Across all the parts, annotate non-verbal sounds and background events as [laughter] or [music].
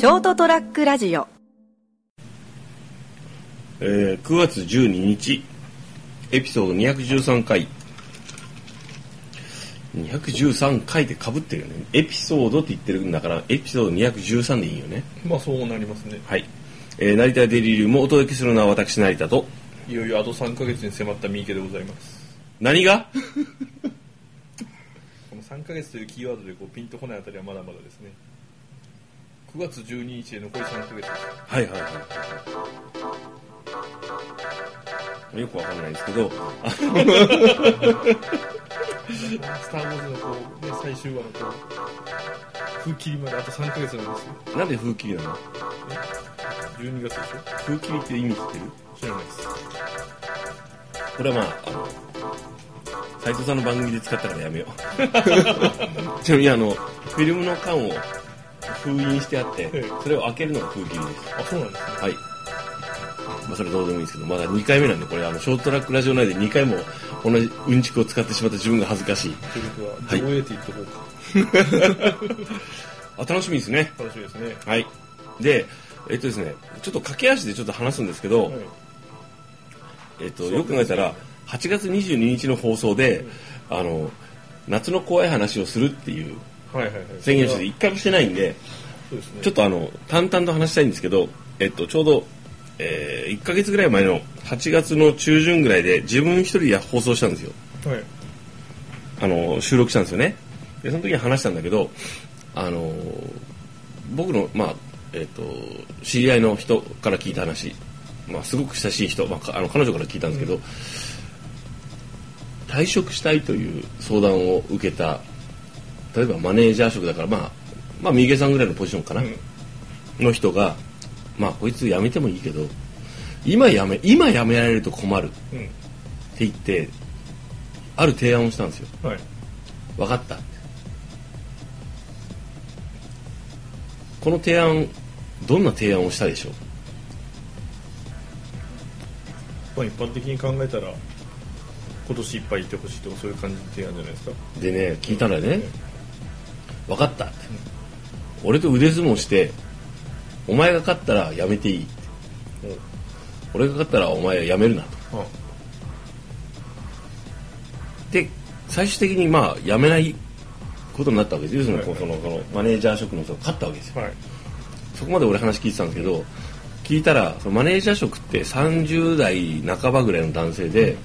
ショートトラックラジオ。えー9月12日エピソード213回。213回でかぶってるよね。エピソードって言ってるんだからエピソード213でいいよね。まあそうなりますね。はい、えー成田デリリウムをお届けするのは私成田と。いよいよあと3ヶ月に迫った三池でございます。何が？[laughs] この3ヶ月というキーワードでこうピンとこないあたりはまだまだですね9月12日で残り3ヶ月ですはいはいはいはい。よくわかんないんですけど。あ [laughs] スター・ウォーズのこう、ね、最終話のこう風切りまであと3ヶ月なんですよ。なんで風切りなの？12月でしょ？風切りって意味知ってる？知らないです。これはまああの斉藤さんの番組で使ったからやめよう。[laughs] ちなみにあのフィルムの缶を封印してあってええそれを開けるのが風切りです。あそうなんですね。はい。まあそれどうでもいいんですけどまだ2回目なんでこれあのショートトラックラジオ内で2回も同じうんちくを使ってしまった自分が恥ずかしい。ということはい。は上映って言っとこうか、[laughs] あ楽しみですね。楽しみですね。はい。でえっとですねちょっと駆け足でちょっと話すんですけど、はい。えっと、よく考えたら8月22日の放送で、あの夏の怖い話をするっていう宣言をして1回もしてないんでちょっとあの淡々と話したいんですけど、えっと、ちょうど、え1ヶ月ぐらい前の8月の中旬ぐらいで自分一人で放送したんですよ。はい。あの収録したんですよね。でその時に話したんだけどあの僕の、まあえっと知り合いの人から聞いた話、まあ、すごく親しい人、まあか、あの彼女から聞いたんですけど、退職したいという相談を受けた例えばマネージャー職だからまあまあ三池さんぐらいのポジションかな、うん。の人がまあこいつ辞めてもいいけど今辞め今辞められると困る。ってうん言ってある提案をしたんですよ。はい。分かった。この提案どんな提案をしたでしょう？まあ一般的に考えたら今年いっぱいいてほしいとかそういう感じの提案じゃないですか。でね聞いたらね分かった。俺と腕相撲してお前が勝ったらやめていい。俺が勝ったらお前はやめるなと。あで最終的にまあやめないことになったわけですよ、はい。そのそのマネージャー職の人が勝ったわけですよ。はい。そこまで俺話聞いてたんですけど聞いたらそのマネージャー職って30代半ばぐらいの男性で、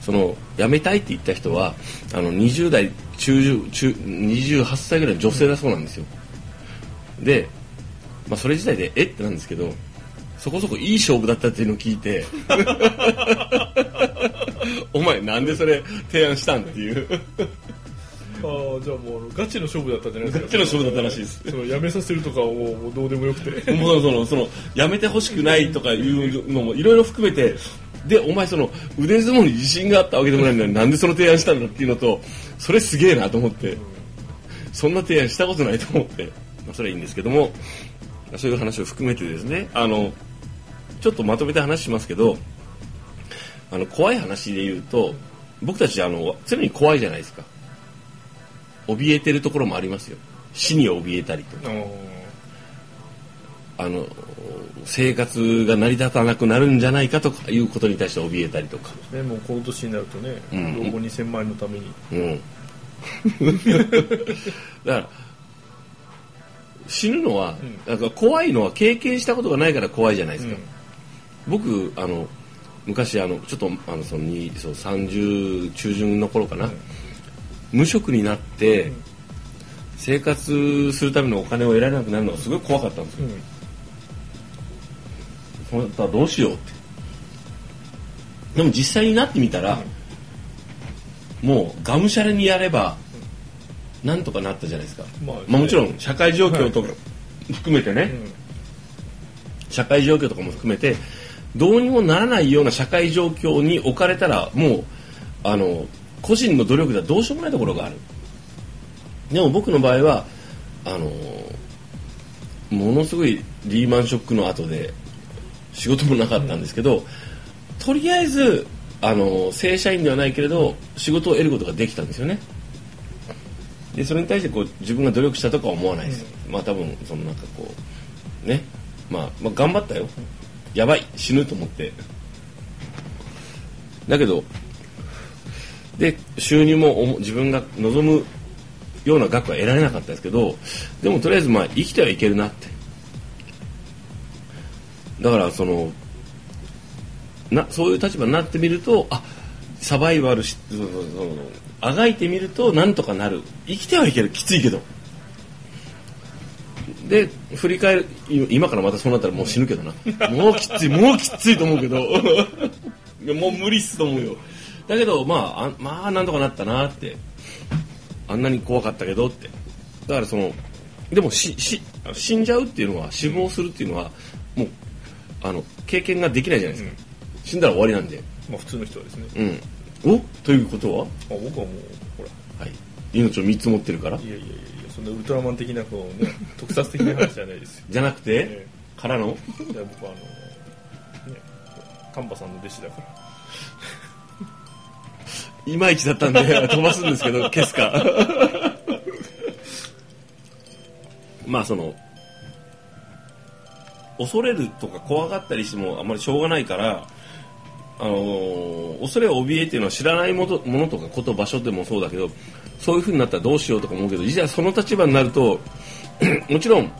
その辞めたいって言った人はあの20代中中中28歳ぐらいの女性だそうなんですよ。で、まあ、それ自体でえ？ってなんですけどそこそこいい勝負だったっていうのを聞いて [laughs] お前なんでそれ提案したんっていう。ああじゃあもうガチの勝負だったんじゃないですか。ガチの勝負だったらしいです。その辞めさせるとかはもうもうどうでもよくて。もうそのそのやめてほしくないとかいうのもいろいろ含めてでお前その腕相撲に自信があったわけでもないのになんでその提案したんだっていうのとそれすげえなと思ってそんな提案したことないと思って、まあ、それはいいんですけどもそういう話を含めてですねあのちょっとまとめて話しますけどあの怖い話で言うと僕たちあの常に怖いじゃないですか。怯えてるところもありますよ。死に怯えたりとか。あの生活が成り立たなくなるんじゃないかとかいうことに対して怯えたりとか、ねもうこの年になるとね、うん。老後2000万円のために。うん、[laughs] だから死ぬのは、うん。なんか怖いのは経験したことがないから怖いじゃないですか、うん。僕あの昔あのちょっとあのそのにそう30中旬の頃かな、うん。無職になって、うん。生活するためのお金を得られなくなるのがすごい怖かったんですよ、うんそうなったらどうしようって。でも実際になってみたら、もうがむしゃらにやればなんとかなったじゃないですか、まあまあ、もちろん社会状況とか含めてね、うん。社会状況とかも含めてどうにもならないような社会状況に置かれたらもうあの個人の努力ではどうしようもないところがある。でも僕の場合はあのものすごいリーマンショックの後で仕事もなかったんですけど、とりあえずあの正社員ではないけれど仕事を得ることができたんですよね。でそれに対してこう自分が努力したとかは思わないです、まあ多分そのなんかこうね、まあ、まあ頑張ったよ。やばい。死ぬと思って。だけどで収入もおも自分が望むような額は得られなかったですけどでもとりあえずまあ生きてはいけるなってだからそのなそういう立場になってみるとあサバイバルしそのあがいてみるとなんとかなる。生きてはいける。きついけど。で振り返る。い今からまたそうなったらもう死ぬけどな。もうきつい。もうきついと思うけど。[laughs] いやもう無理っすと思うよ。だけどまああまあなんとかなったなって。あんなに怖かったけどって。だからそのでもしし死んじゃうっていうのは死亡するっていうのはあの経験ができないじゃないですか、死んだら終わりなんで。まあ普通の人はですね。うん。お？ということは、あ僕はもうほら。はい、命を3つ持ってるから？いやいやいやそんなウルトラマン的なこうね [laughs] 特撮的な話じゃないですよ。じゃなくて、えからの？えいや僕はあのね丹波さんの弟子だから。[laughs] いまいちだったんで [laughs] 飛ばすんですけど消すかまあその恐れるとか怖がったりしてもあまりしょうがないからあのー恐れ怯えっていうのは知らないものとかこと場所でもそうだけどそういう風になったらどうしようとか思うけどいざその立場になると [clears throat] もちろん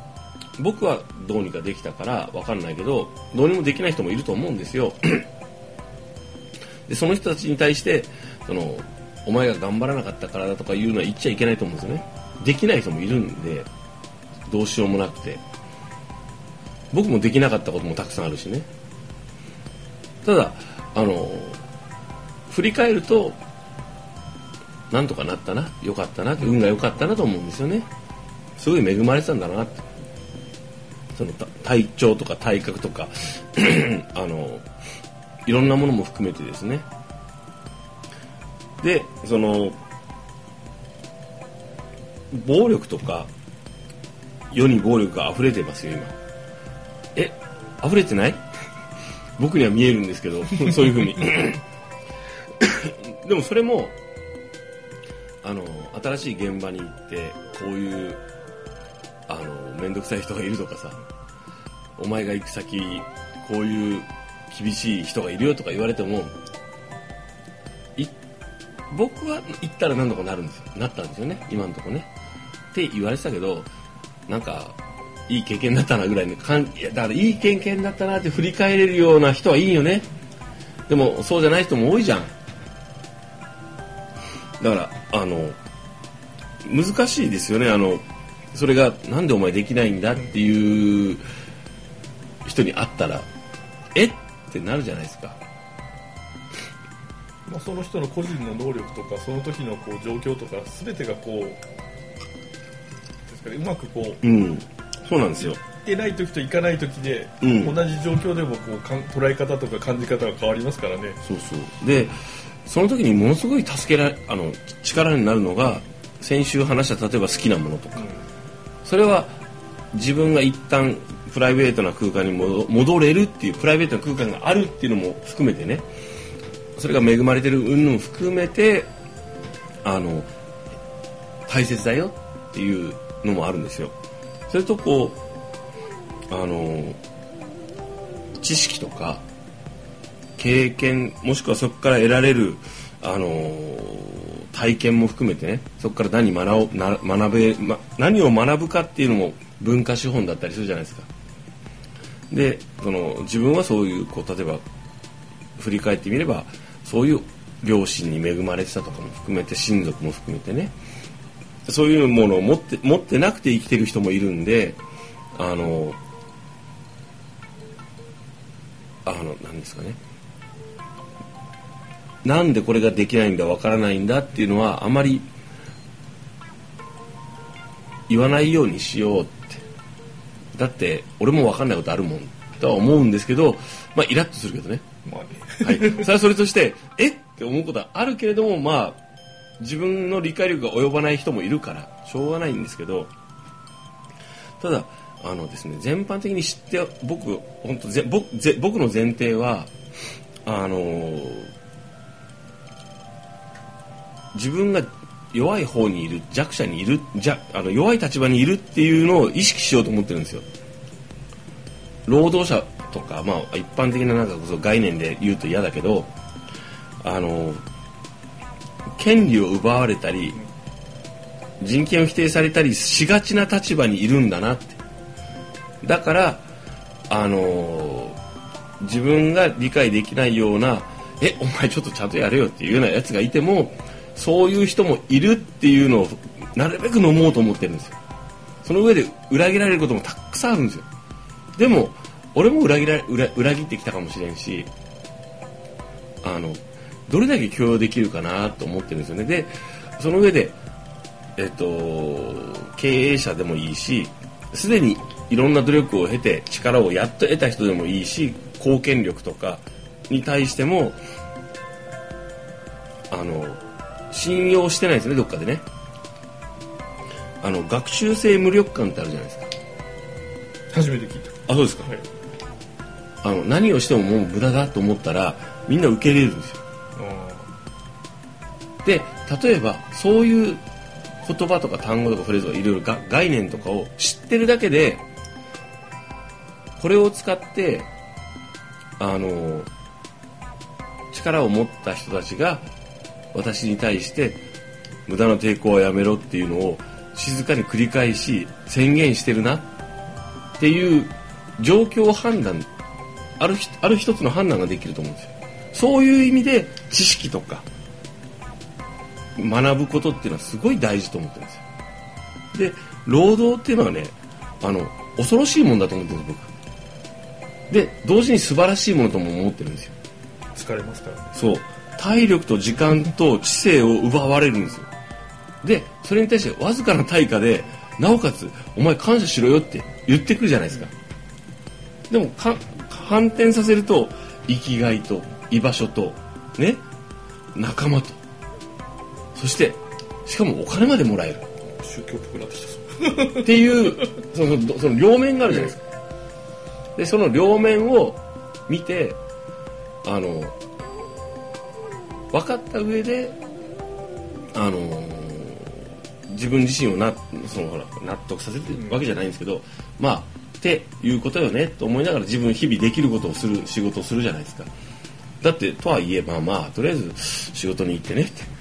僕はどうにかできたから分かんないけどどうにもできない人もいると思うんですよ。でその人たちに対してそのお前が頑張らなかったからだとかいうのは言っちゃいけないと思うんですよね。できない人もいるんでどうしようもなくて。僕もできなかったこともたくさんあるしね。ただあの振り返るとなんとかなったな良かったなって運が良かったなと思うんですよね。すごい恵まれてたんだなって。その体調とか体格とか [clears throat] あのいろんなものも含めてですね。でその暴力とか世に暴力が溢れてますよ今。え溢れてない？僕には見えるんですけど [laughs] そういうふうに。[laughs] でもそれもあの新しい現場に行ってこういうあの面倒くさい人がいるとかさお前が行く先こういう厳しい人がいるよとか言われてもい僕は行ったら何とかなるんですよ。なったんですよね。今のところね。って言われてたけどなんかいい経験だったなぐらいのかんいやだからいい経験だったなって振り返れるような人はいいよね。でもそうじゃない人も多いじゃん。だからあの難しいですよね。あのそれがなんでお前できないんだっていう人に会ったらえってなるじゃないですか。まあ、その人の個人の能力とかその時のこう状況とか全てがこうですかねうまくこううんそうなんですよ。行ってない時と行かない時で、うん。同じ状況でもこうかん捉え方とか感じ方が変わりますからね。そうそう。でその時にものすごい助けられあの力になるのが先週話した例えば好きなものとか。それは自分が一旦プライベートな空間に戻戻れるっていうプライベートな空間があるっていうのも含めてね。それが恵まれてる云々含めてあの大切だよっていうのもあるんですよそれとこうあの知識とか経験もしくはそこから得られるあの体験も含めてねそこから何学おな学べ、ま、何を学ぶかっていうのも文化資本だったりするじゃないですか。でその自分はそういうこう例えば振り返ってみればそういう両親に恵まれてたとかも含めて親族も含めてねそういうものを持って持ってなくて生きてる人もいるんであのあの何ですかね。なんでこれができないんだわからないんだっていうのはあまり言わないようにしようって。だって俺も分かんないことあるもんとは思うんですけどまあイラッとするけどね。まあね。はい、それはそれとしてえって思うことはあるけれどもまあ自分の理解力が及ばない人もいるからしょうがないんですけどただあのですね全般的に知って僕本当ぜ僕ぜ僕の前提はあの自分が弱い方にいる弱者にいるじゃあの弱い立場にいるっていうのを意識しようと思ってるんですよ。労働者とか、まあ、一般的ななんかそ概念で言うと嫌だけどあの権利を奪われたり人権を否定されたりしがちな立場にいるんだなって。だからあの自分が理解できないようなえお前ちょっとちゃんとやれよっていうようなやつがいてもそういう人もいるっていうのをなるべく飲もうと思ってるんですよ。その上で裏切られることもたくさんあるんですよ。でも俺も裏切ら裏裏切ってきたかもしれんしあのどれだけ許容できるかなと思ってるんですよね。でその上でえっと経営者でもいいしすでにいろんな努力を経て力をやっと得た人でもいいし貢献力とかに対してもあの信用してないですねどっかでね。あの学習性無力感ってあるじゃないですか。初めて聞いあそうですか。たはい。あの何をしてももう無駄だと思ったらみんな受け入れるんですよ例えばそういう言葉とか単語とかフレーズとかいろいろ概念とかを知ってるだけでこれを使ってあの力を持った人たちが私に対して無駄な抵抗はやめろっていうのを静かに繰り返し宣言してるなっていう状況判断あるある一つの判断ができると思うんですよ。そういう意味で知識とか学ぶことっていうのはすごい大事と思ってるんですよ。で労働っていうのはねあの恐ろしいもんだと思ってるんです僕。で同時に素晴らしいものとも思ってるんですよ。ー疲れますからね。そう。体力と時間と知性を奪われるんですよ。でそれに対してわずかな対価でなおかつお前感謝しろよって言ってくるじゃないですか。でもか反転させると生きがいと居場所とね仲間とそしてしかもお金までもらえる。宗教っぽくなってきたっていうそのその両面があるじゃないですか。でその両面を見てあの分かった上であの自分自身をなそのほら納得させてるわけじゃないんですけど、まあっていうことよねと思いながら自分日々できることをする仕事をするじゃないですか。だってとはいえまあまあとりあえず仕事に行ってねって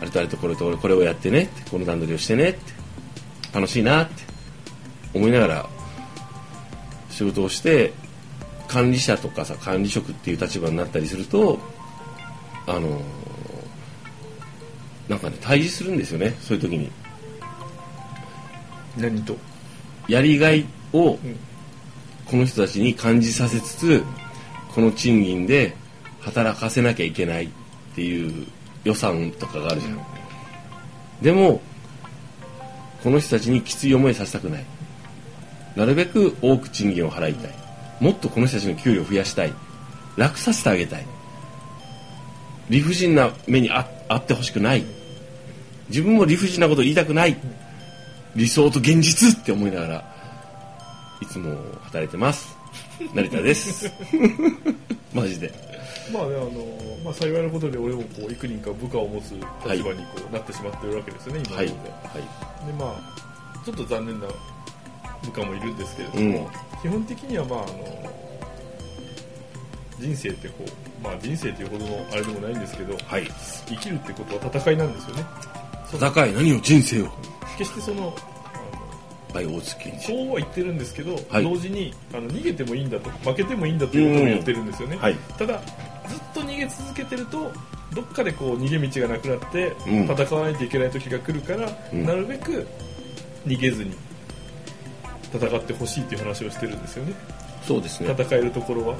あれとあれとこれとこれをやってねってこの段取りをしてねって楽しいなって思いながら仕事をして管理者とかさ管理職っていう立場になったりするとあのなんかね対峙するんですよねそういう時に。何と？やりがいをん。この人たちに感じさせつつこの賃金で働かせなきゃいけないっていう予算とかがあるじゃん、でもこの人たちにきつい思いさせたくない。なるべく多く賃金を払いたい。もっとこの人たちの給料を増やしたい。楽させてあげたい。理不尽な目にああってほしくない。自分も理不尽なこと言いたくない。理想と現実って思いながらいつも働いてます。成田です。[laughs] マジで。まあねあの、まあ、幸いなことで俺もこう幾人か部下を持つ立場にこうなってしまってるわけですよね、今ので。はい。でまあちょっと残念な部下もいるんですけれども、うん。基本的にはまああの人生ってこう、まあ、人生というほどのあれでもないんですけどはい。生きるってことは戦いなんですよね。戦い何を人生を。決してそのそうは言ってるんですけど、はい。同時にあの逃げてもいいんだと負けてもいいんだということも言ってるんですよね、はい。ただずっと逃げ続けてるとどっかでこう逃げ道がなくなってうん。戦わないといけない時が来るから、うん。なるべく逃げずに戦ってほしいという話をしてるんですよね。そうですね。戦えるところは。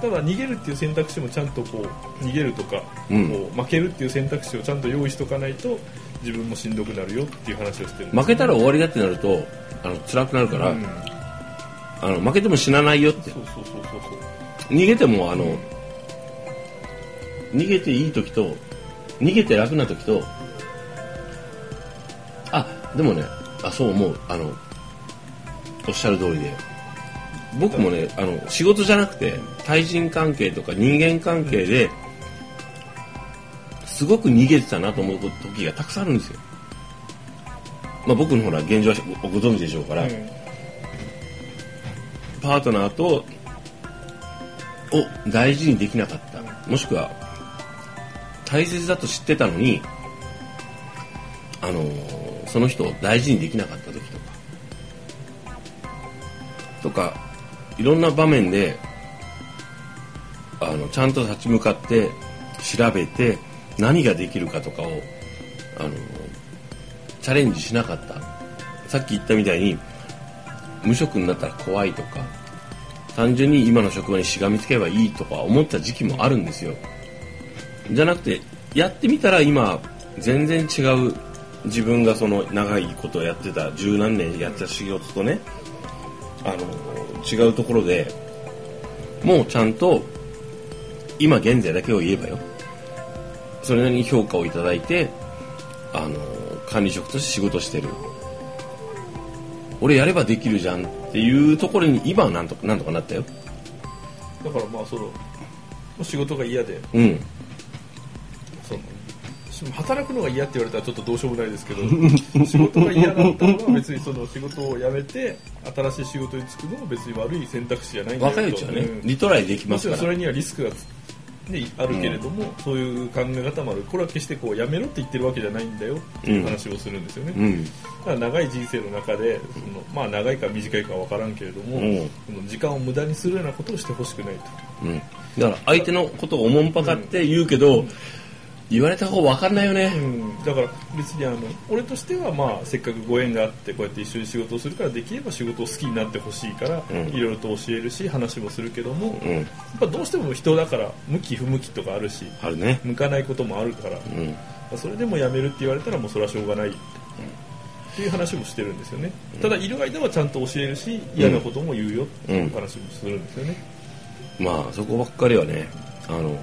ただ逃げるっていう選択肢もちゃんとこう逃げるとか、うん。こう負けるっていう選択肢をちゃんと用意しとかないと自分もしんどくなるよっていう話をしてるんです負けたら終わりだってなるとあの辛くなるから、うん。あの負けても死なないよって。そうそうそうそうそう。逃げてもあの逃げていい時と逃げて楽な時とあでもねあそう思う。あのおっしゃる通りで。僕もねあの仕事じゃなくて対人関係とか人間関係ですごく逃げてたなと思う時がたくさんあるんですよ。まあ、僕のほら現状はご存知でしょうから、うん。パパートナーとを大事にできなかった。もしくは大切だと知ってたのにあのその人を大事にできなかった時とか。とかいろんな場面であのちゃんと立ち向かって調べて何ができるかとかをあのチャレンジしなかった。さっき言ったみたいに無職になったら怖いとか単純に今の職場にしがみつけばいいとか思った時期もあるんですよ。じゃなくてやってみたら今全然違う自分がその長いことをやってた十何年やってた仕事とねあの違うところでもうちゃんと今現在だけを言えばよ。それなりに評価をいただいてあの管理職として仕事してる。俺やればできるじゃんっていうところに今はなんとかなんとかなったよ。だからまあその仕事が嫌で。うん働くのが嫌って言われたらちょっとどうしようもないですけど [laughs] 仕事が嫌だったのは別にその仕事を辞めて新しい仕事に就くのも別に悪い選択肢じゃないんだよ若いうちはねうん。リトライできもますから。それにはリスクがつ、ね、あるけれども、そういう考え方もある。これは決してこうやめろって言ってるわけじゃないんだよっていう話をするんですよね、うん。だから長い人生の中でその、まあ、長いか短いかは分からんけれども、うん。その時間を無駄にするようなことをしてほしくないと。うん。だから相手のことをおもんぱかって言うけど、言われた方分かんないよね。うん、だから別にあの俺としてはまあせっかくご縁があってこうやって一緒に仕事をするからできれば仕事を好きになってほしいからうん。いろいろと教えるし話もするけどもうん。やっぱどうしても人だから向き不向きとかあるしあるね。向かないこともあるからうん。それでもやめるって言われたらもうそれはしょうがないっていう話もしてるんですよね。ただいる間はちゃんと教えるし嫌なことも言うよっていう話もするんですよね。まあそこばっかりはねあの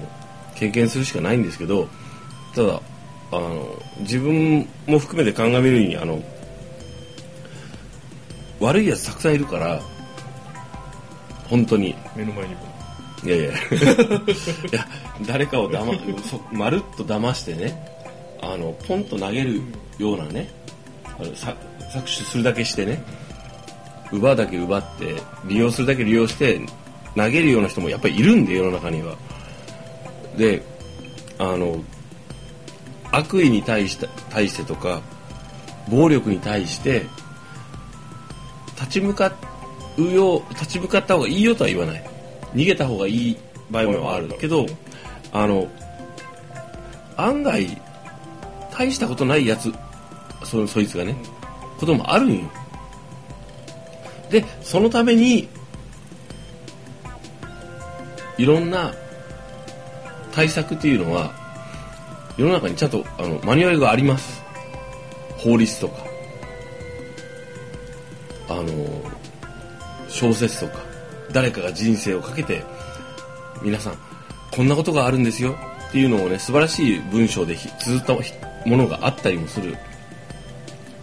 経験するしかないんですけどただあの自分も含めて鑑みるにあの悪いやつたくさんいるから本当に。目の前にも。いやいや。[laughs] いや誰かをだまそまるっと騙してねあのポンと投げるようなねあのさ搾取するだけしてね奪うだけ奪って利用するだけ利用して投げるような人もやっぱりいるんで世の中には。であの悪意に対して対してとか暴力に対して立ち向かうよう立ち向かった方がいいよとは言わない。逃げた方がいい場合もあるけどあの案外大したことないやつそそいつがねこともあるんよ。でそのためにいろんな対策っていうのは世の中にちゃんとあのマニュアルがあります。法律とか。あの小説とか。誰かが人生をかけて皆さんこんなことがあるんですよ。っていうのをね素晴らしい文章でひ綴ったひものがあったりもする。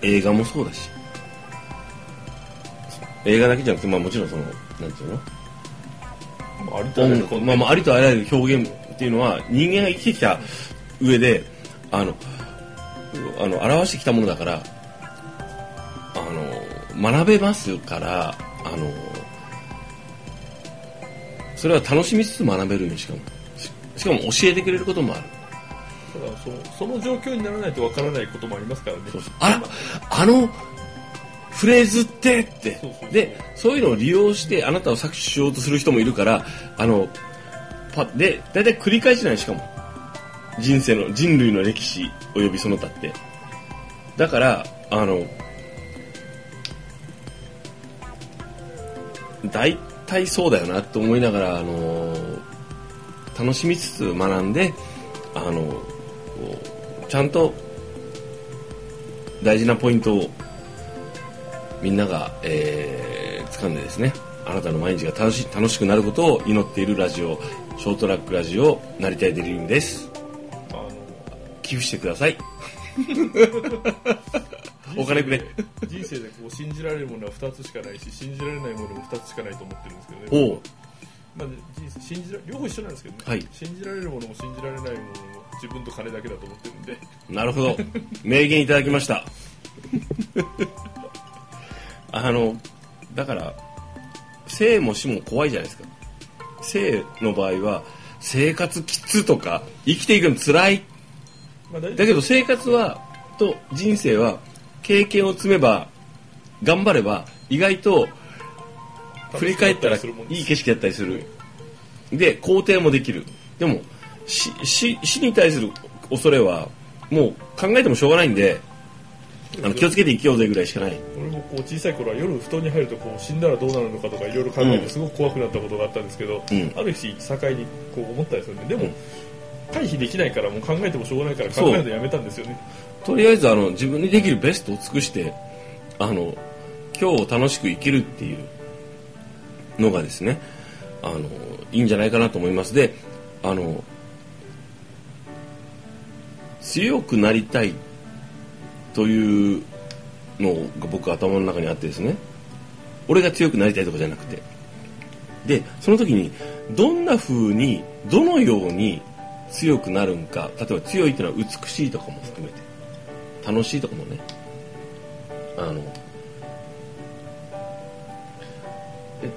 映画もそうだし。映画だけじゃなくて、まあ、もちろんそのなんていうの？まあありとあらゆるまあ、ありとあらゆる表現っていうのは人間が生きてきた上であのあの表してきたものだからあの学べますからあのそれは楽しみつつ学べるよしかもししかも教えてくれることもある。ただそのその状況にならないとわからないこともありますからね。あらあのフレーズってって。そうそうそう。でそういうのを利用してあなたを搾取しようとする人もいるからあのパで大体繰り返しないしかも人生の人類の歴史およびその他って。だからあの大体そうだよなと思いながらあの楽しみつつ学んであのちゃんと大事なポイントをみんなが、えー、掴んでですねあなたの毎日が楽し楽しくなることを祈っているラジオショートラックラジオなりたいデリウムです。寄付してください。[laughs] お金くれ。人生でこう信じられるものは2つしかないし信じられないものも2つしかないと思ってるんですけどね。まあ、人生信じら両方一緒なんですけどね、はい。信じられるものも信じられないものも自分と金だけだと思ってるんで。なるほど。名言いただきました。[laughs] あのだから生も死も怖いじゃないですか。生の場合は生活きつとか生きていくの辛いまあ、大だけど生活はと人生は経験を積めば頑張れば意外と振り返ったらいい景色だったりするで肯定もできる。でも死死死に対する恐れはもう考えてもしょうがないんであの気をつけて生きようぜぐらいしかない。俺もこう小さい頃は夜布団に入るとこう死んだらどうなるのかとかいろいろ考えてすごく怖くなったことがあったんですけど、うん。ある日境にこう思ったんですよねで。も、回避できないからもう考えてもしょうがないから考えるのやめたんですよね。とりあえずあの自分にできるベストを尽くしてあの今日を楽しく生きるっていうのがですねあのいいんじゃないかなと思います。であの強くなりたいというのが僕頭の中にあってですね俺が強くなりたいとかじゃなくて。でその時にどんな風にどのように強くなるんか例えば強いっていうのは美しいとかも含めて楽しいとかもねあの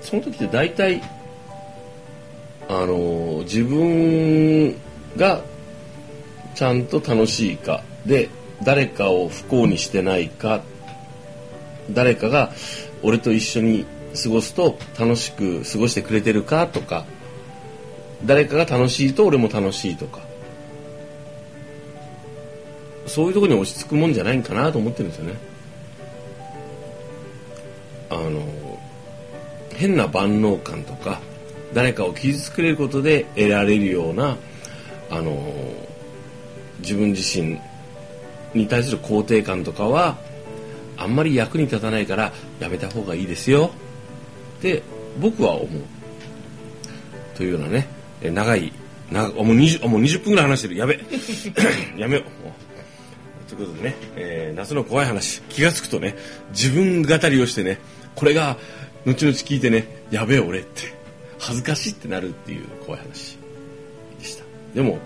その時って大体あの自分がちゃんと楽しいかで誰かを不幸にしてないか誰かが俺と一緒に過ごすと楽しく過ごしてくれてるかとか誰かが楽しいと俺も楽しいとか。そういうとこに落ち着くもんじゃないんかなと思ってるんですよね。あの変な万能感とか誰かを傷つけることで得られるようなあの自分自身に対する肯定感とかはあんまり役に立たないからやめた方がいいですよ。って僕は思う。というようなね。え長い長もう 20, あもう20分ぐらい話してる。やべ。[laughs] やめよう。ということでね、えー夏の怖い話。気が付くとね自分語りをしてねこれが後々聞いてねやべえ俺って恥ずかしいってなるっていう怖い話でした。でも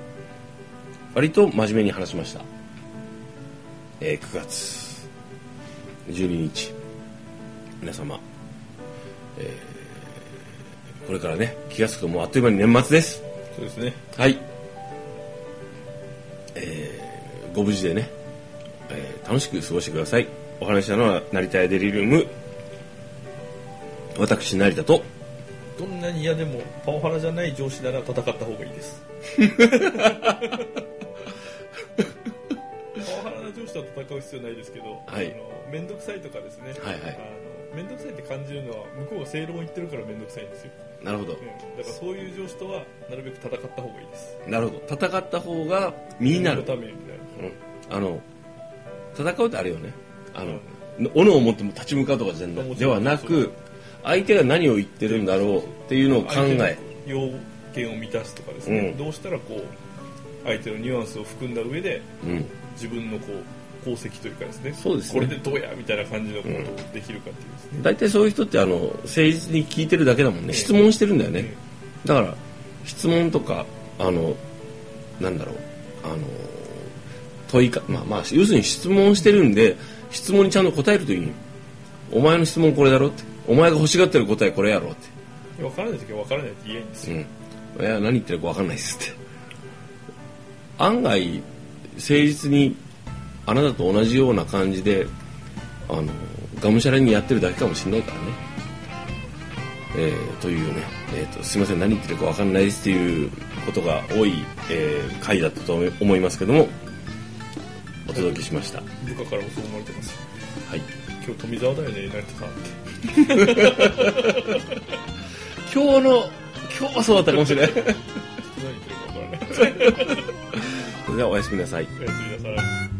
割と真面目に話しました、えー9月12日。皆様、えーこれからね気が付くともうあっという間に年末です。そうですね。はい。えーご無事でね、えー楽しく過ごしてください。お話ししたのは、成田屋デリリウム、私、成田と、どんなに嫌でもパワハラじゃない上司なら戦った方がいいです。[laughs] パワハラな上司とは戦う必要ないですけど、はい。あの面倒くさいとかですね、はいはい。あの面倒くさいって感じるのは向こうが正論を言ってるから面倒くさいんですよ、なるほどうん、だからそういう上司とはなるべく戦った方がいいですなるほど。戦った方が身になるの。ためにみたいなうん。あの、戦うってあるよね。あの、斧を持っても立ち向かうとかじゃなではなく、相手が何を言ってるんだろうっていうのを考え、要件を満たすとかですね、うんどうしたらこう相手のニュアンスを含んだ上でうん。自分のこう功績というかですね。そうですね。これでどうやみたいな感じのことをできるかっていうですね、大体そういう人ってあの誠実に聞いてるだけだもんね。質問してるんだよね。だから質問とかあのなんだろう。あの問いかまあまあ要するに質問してるんで質問にちゃんと答えるといいよお前の質問これだろって。お前が欲しがってる答えこれやろって。分からない時は分からないって言えんですよ、うん、いや何言ってるか分かんないですって。案外誠実にあなたと同じような感じであのがむしゃらにやってるだけかもしれないからね、えーというね、えーとすいません。何言ってるか分かんないですっていうことが多い、えー回だったと思いますけどもお届けしました。部下からもそう思われてます。はい。今日富澤だよね成田さんって。[laughs] 今日の今日はそうだったかもしれない。[laughs] 何言ってるか分からない。[laughs] それではおやすみなさい。おやすみなさい